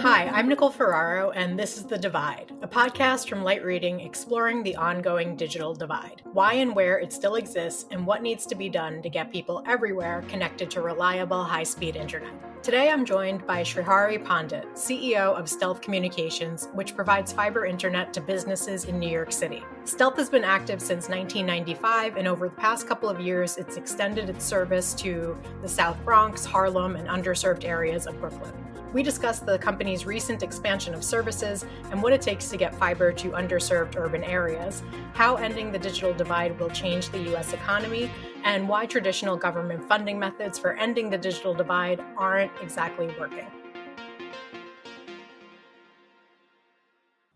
Hi, I'm Nicole Ferraro, and this is The Divide, a podcast from Light Reading exploring the ongoing digital divide, why and where it still exists, and what needs to be done to get people everywhere connected to reliable, high speed internet. Today, I'm joined by Srihari Pandit, CEO of Stealth Communications, which provides fiber internet to businesses in New York City. Stealth has been active since 1995, and over the past couple of years, it's extended its service to the South Bronx, Harlem, and underserved areas of Brooklyn. We discuss the company's recent expansion of services and what it takes to get fiber to underserved urban areas, how ending the digital divide will change the U.S. economy, and why traditional government funding methods for ending the digital divide aren't exactly working.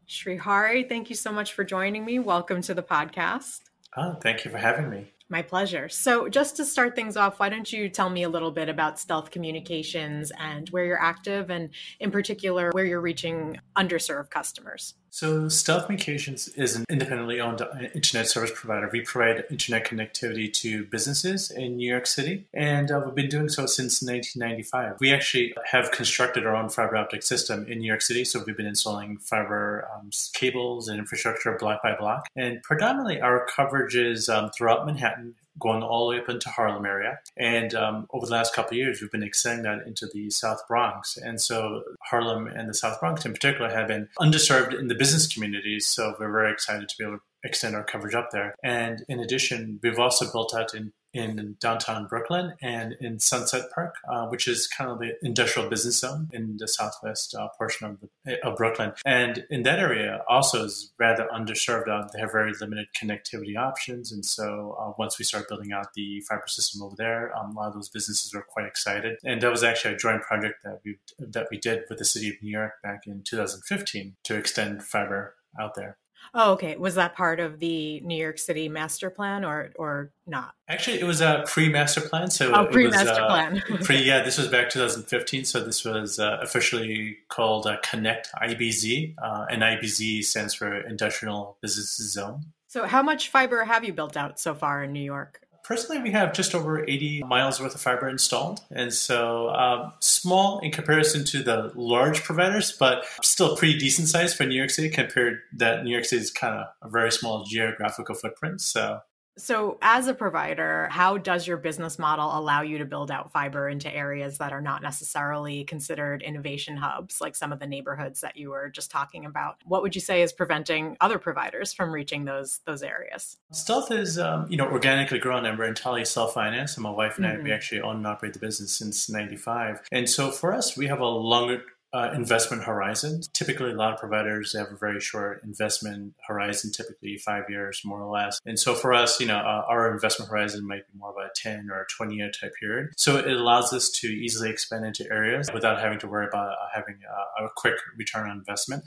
Srihari, thank you so much for joining me. Welcome to the podcast. Oh, thank you for having me. My pleasure. So, just to start things off, why don't you tell me a little bit about Stealth Communications and where you're active, and in particular, where you're reaching underserved customers? So, Stealth Communications is an independently owned uh, internet service provider. We provide internet connectivity to businesses in New York City, and uh, we've been doing so since 1995. We actually have constructed our own fiber optic system in New York City, so we've been installing fiber um, cables and infrastructure block by block. And predominantly, our coverage is um, throughout Manhattan, going all the way up into Harlem area. And um, over the last couple of years, we've been extending that into the South Bronx. And so Harlem and the South Bronx in particular have been underserved in the business communities. So we're very excited to be able to extend our coverage up there. And in addition, we've also built out in in downtown Brooklyn and in Sunset Park, uh, which is kind of the industrial business zone in the southwest uh, portion of, the, of Brooklyn. And in that area also is rather underserved. Uh, they have very limited connectivity options. And so uh, once we start building out the fiber system over there, um, a lot of those businesses were quite excited. And that was actually a joint project that we that we did with the city of New York back in 2015 to extend fiber out there. Oh, okay. Was that part of the New York City master plan or or not? Actually, it was a pre-master plan. So oh, pre-master was, uh, plan. pre, yeah, this was back 2015. So this was uh, officially called uh, Connect IBZ, uh, and IBZ stands for Industrial Business Zone. So, how much fiber have you built out so far in New York? Personally, we have just over 80 miles worth of fiber installed. And so um, small in comparison to the large providers, but still pretty decent size for New York City compared that New York City is kind of a very small geographical footprint. So so, as a provider, how does your business model allow you to build out fiber into areas that are not necessarily considered innovation hubs, like some of the neighborhoods that you were just talking about? What would you say is preventing other providers from reaching those those areas? Stealth is, um, you know, organically grown, and we're entirely self-financed. And my wife and mm-hmm. I, we mm-hmm. actually own and operate the business since '95. And so, for us, we have a longer uh, investment horizons. Typically, a lot of providers have a very short investment horizon, typically five years more or less. And so for us, you know, uh, our investment horizon might be more of a 10 or 20 year type period. So it allows us to easily expand into areas without having to worry about uh, having a, a quick return on investment.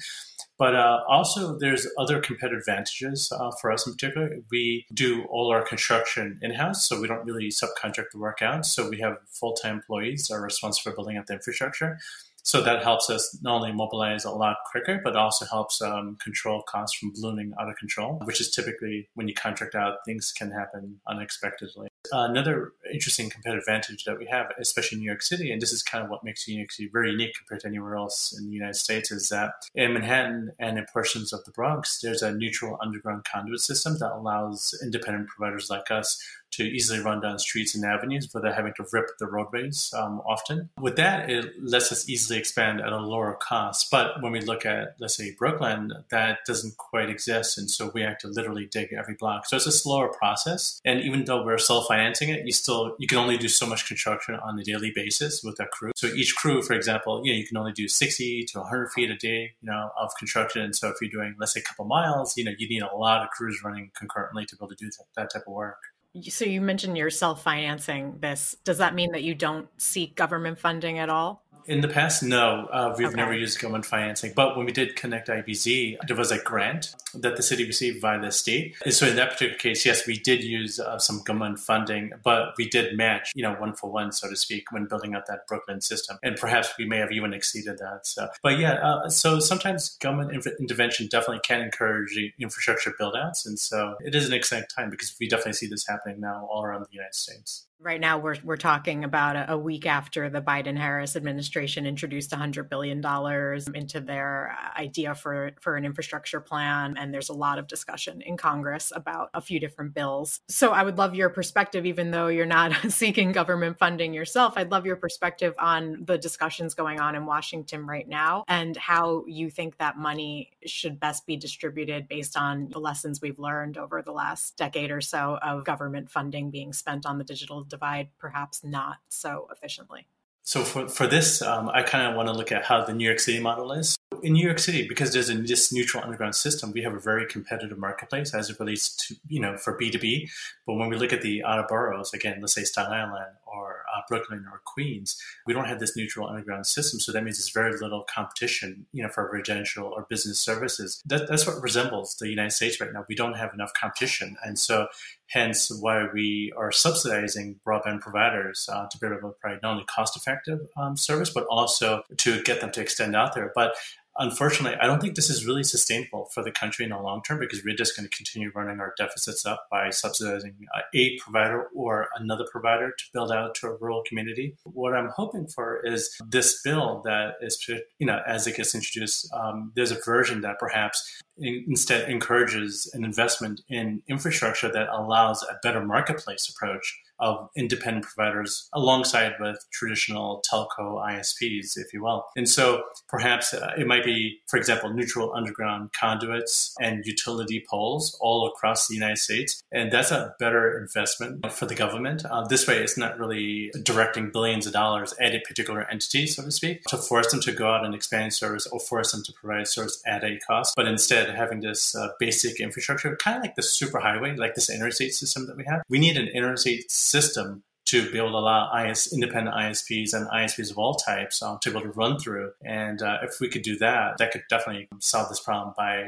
But uh, also, there's other competitive advantages uh, for us in particular. We do all our construction in house, so we don't really subcontract the work out. So we have full time employees are responsible for building out the infrastructure. So that helps us not only mobilize a lot quicker, but also helps um, control costs from ballooning out of control, which is typically when you contract out, things can happen unexpectedly. another interesting competitive advantage that we have, especially in New York City, and this is kind of what makes New York City very unique compared to anywhere else in the United States, is that in Manhattan and in portions of the Bronx, there's a neutral underground conduit system that allows independent providers like us to easily run down streets and avenues without having to rip the roadways um, often. With that, it lets us easily expand at a lower cost. But when we look at, let's say, Brooklyn, that doesn't quite exist. And so we have to literally dig every block. So it's a slower process. And even though we're self financing it, you still, you can only do so much construction on a daily basis with a crew. So each crew, for example, you know, you can only do 60 to 100 feet a day, you know, of construction. And so if you're doing, let's say, a couple miles, you know, you need a lot of crews running concurrently to be able to do that, that type of work so you mentioned you're self-financing this. Does that mean that you don't seek government funding at all in the past, no, uh, we've okay. never used government financing. But when we did connect IBZ, there was a grant that the city received via the state. And so in that particular case, yes, we did use uh, some government funding, but we did match, you know, one for one, so to speak, when building out that Brooklyn system. And perhaps we may have even exceeded that. So, but yeah, uh, so sometimes government inf- intervention definitely can encourage infrastructure build outs. And so it is an exciting time because we definitely see this happening now all around the United States. Right now, we're we're talking about a, a week after the Biden-Harris administration introduced 100 billion dollars into their uh, idea for for an infrastructure plan, and there's a lot of discussion in Congress about a few different bills. So, I would love your perspective, even though you're not seeking government funding yourself. I'd love your perspective on the discussions going on in Washington right now, and how you think that money should best be distributed based on the lessons we've learned over the last decade or so of government funding being spent on the digital divide perhaps not so efficiently. So for, for this, um, I kind of want to look at how the New York City model is. In New York City, because there's a this neutral underground system, we have a very competitive marketplace as it relates to, you know, for B2B. But when we look at the outer boroughs, again, let's say Staten Island or uh, Brooklyn or Queens, we don't have this neutral underground system. So that means there's very little competition, you know, for residential or business services. That, that's what resembles the United States right now. We don't have enough competition. And so hence why we are subsidizing broadband providers uh, to be able to provide not only cost effective um, service, but also to get them to extend out there. But unfortunately, I don't think this is really sustainable for the country in the long term because we're just going to continue running our deficits up by subsidizing uh, a provider or another provider to build out to a rural community. What I'm hoping for is this bill that is, you know, as it gets introduced, um, there's a version that perhaps instead encourages an investment in infrastructure that allows a better marketplace approach of independent providers alongside with traditional telco ISPs, if you will. And so perhaps uh, it might be, for example, neutral underground conduits and utility poles all across the United States. And that's a better investment for the government. Uh, this way, it's not really directing billions of dollars at a particular entity, so to speak, to force them to go out and expand service or force them to provide service at a cost, but instead having this uh, basic infrastructure, kind of like the superhighway, like this interstate system that we have. We need an interstate system to be able to allow IS, independent ISPs and ISPs of all types um, to be able to run through. And uh, if we could do that, that could definitely solve this problem by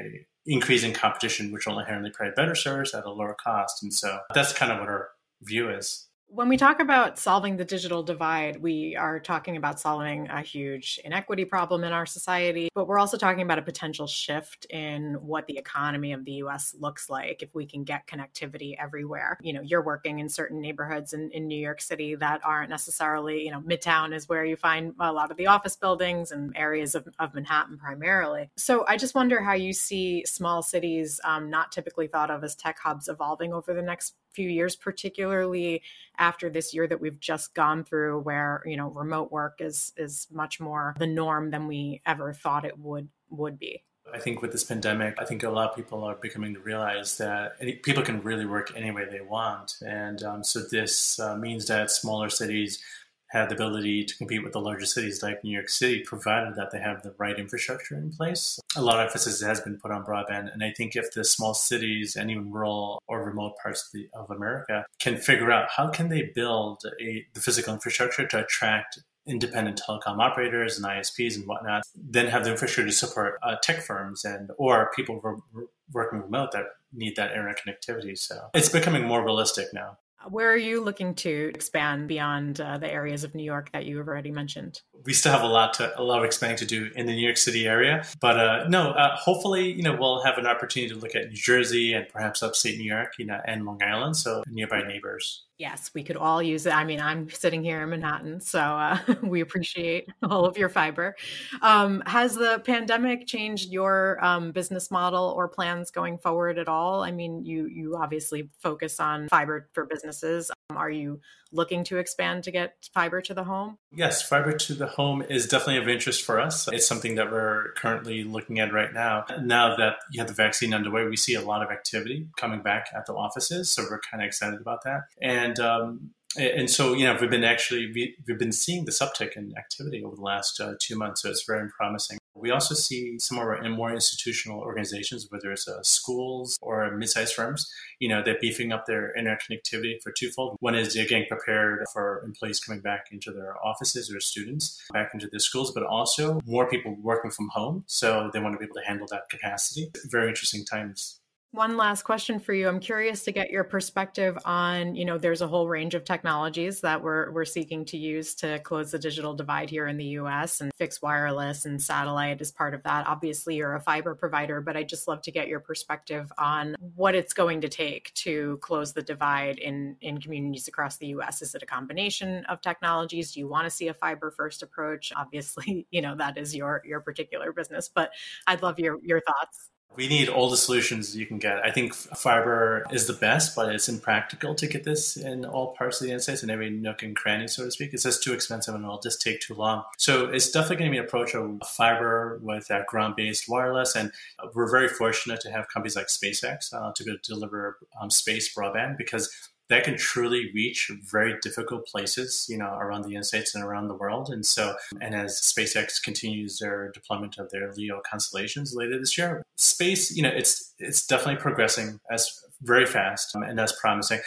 increasing competition, which will inherently provide better service at a lower cost. And so that's kind of what our view is. When we talk about solving the digital divide, we are talking about solving a huge inequity problem in our society, but we're also talking about a potential shift in what the economy of the US looks like if we can get connectivity everywhere. You know, you're working in certain neighborhoods in, in New York City that aren't necessarily, you know, Midtown is where you find a lot of the office buildings and areas of, of Manhattan primarily. So I just wonder how you see small cities, um, not typically thought of as tech hubs, evolving over the next few years, particularly after this year that we've just gone through, where you know remote work is is much more the norm than we ever thought it would would be. I think with this pandemic, I think a lot of people are becoming to realize that any, people can really work any way they want, and um, so this uh, means that smaller cities have the ability to compete with the larger cities like New York City, provided that they have the right infrastructure in place. A lot of emphasis has been put on broadband, and I think if the small cities and even rural or remote parts of, the, of America can figure out how can they build a, the physical infrastructure to attract independent telecom operators and ISPs and whatnot, then have the infrastructure to support uh, tech firms and or people re- working remote that need that internet connectivity. So it's becoming more realistic now. Where are you looking to expand beyond uh, the areas of New York that you have already mentioned? We still have a lot to a lot of expanding to do in the New York City area, but uh, no, uh, hopefully, you know, we'll have an opportunity to look at New Jersey and perhaps upstate New York, you know, and Long Island, so nearby neighbors. Yes, we could all use it. I mean, I'm sitting here in Manhattan, so uh, we appreciate all of your fiber. Um, has the pandemic changed your um, business model or plans going forward at all? I mean, you you obviously focus on fiber for businesses. Um, are you looking to expand to get fiber to the home? Yes, fiber to the home is definitely of interest for us. It's something that we're currently looking at right now. Now that you have the vaccine underway, we see a lot of activity coming back at the offices, so we're kind of excited about that. And um, and so you know we've been actually we, have been seeing this uptick in activity over the last uh, two months so it's very promising we also see some of our more institutional organizations whether it's uh, schools or mid-sized firms you know they're beefing up their internet connectivity for twofold. One is they're getting prepared for employees coming back into their offices or students back into their schools but also more people working from home so they want to be able to handle that capacity. Very interesting times One last question for you. I'm curious to get your perspective on, you know, there's a whole range of technologies that we're we're seeking to use to close the digital divide here in the US and fixed wireless and satellite is part of that. Obviously, you're a fiber provider, but I'd just love to get your perspective on what it's going to take to close the divide in in communities across the US. Is it a combination of technologies? Do you want to see a fiber first approach? Obviously, you know, that is your your particular business, but I'd love your your thoughts. We need all the solutions you can get. I think fiber is the best, but it's impractical to get this in all parts of the United States in every nook and cranny, so to speak. It's just too expensive and it'll just take too long. So it's definitely going to be an approach of fiber with that ground-based wireless, and we're very fortunate to have companies like SpaceX uh, to deliver um, space broadband because that can truly reach very difficult places, you know, around the United States and around the world. And so, and as SpaceX continues their deployment of their LEO constellations later this year, space, you know, it's it's definitely progressing as very fast, um, and that's promising.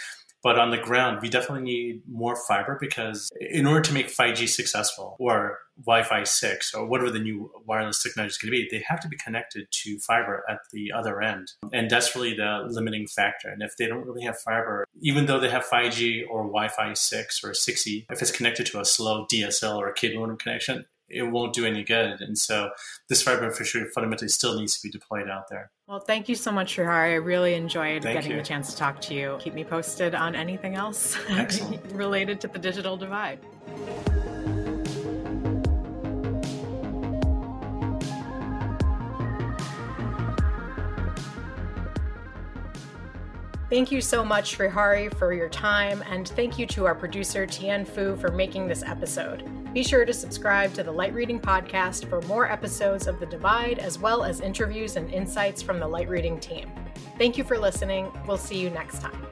But on the ground, we definitely need more fiber because in order to make 5G successful or Wi-Fi 6 or whatever the new wireless technology is going to be, they have to be connected to fiber at the other end. And that's really the limiting factor. And if they don't really have fiber, even though they have 5G or Wi-Fi 6 or 6E, if it's connected to a slow DSL or a cable modem connection, it won't do any good. And so this fiber infrastructure fundamentally still needs to be deployed out there. Well, thank you so much, Srihari. I really enjoyed thank getting you. the chance to talk to you. Keep me posted on anything else related to the digital divide. Thank you so much, Srihari, for your time, and thank you to our producer, Tian Fu, for making this episode. Be sure to subscribe to the Light Reading Podcast for more episodes of The Divide, as well as interviews and insights from the Light Reading team. Thank you for listening. We'll see you next time.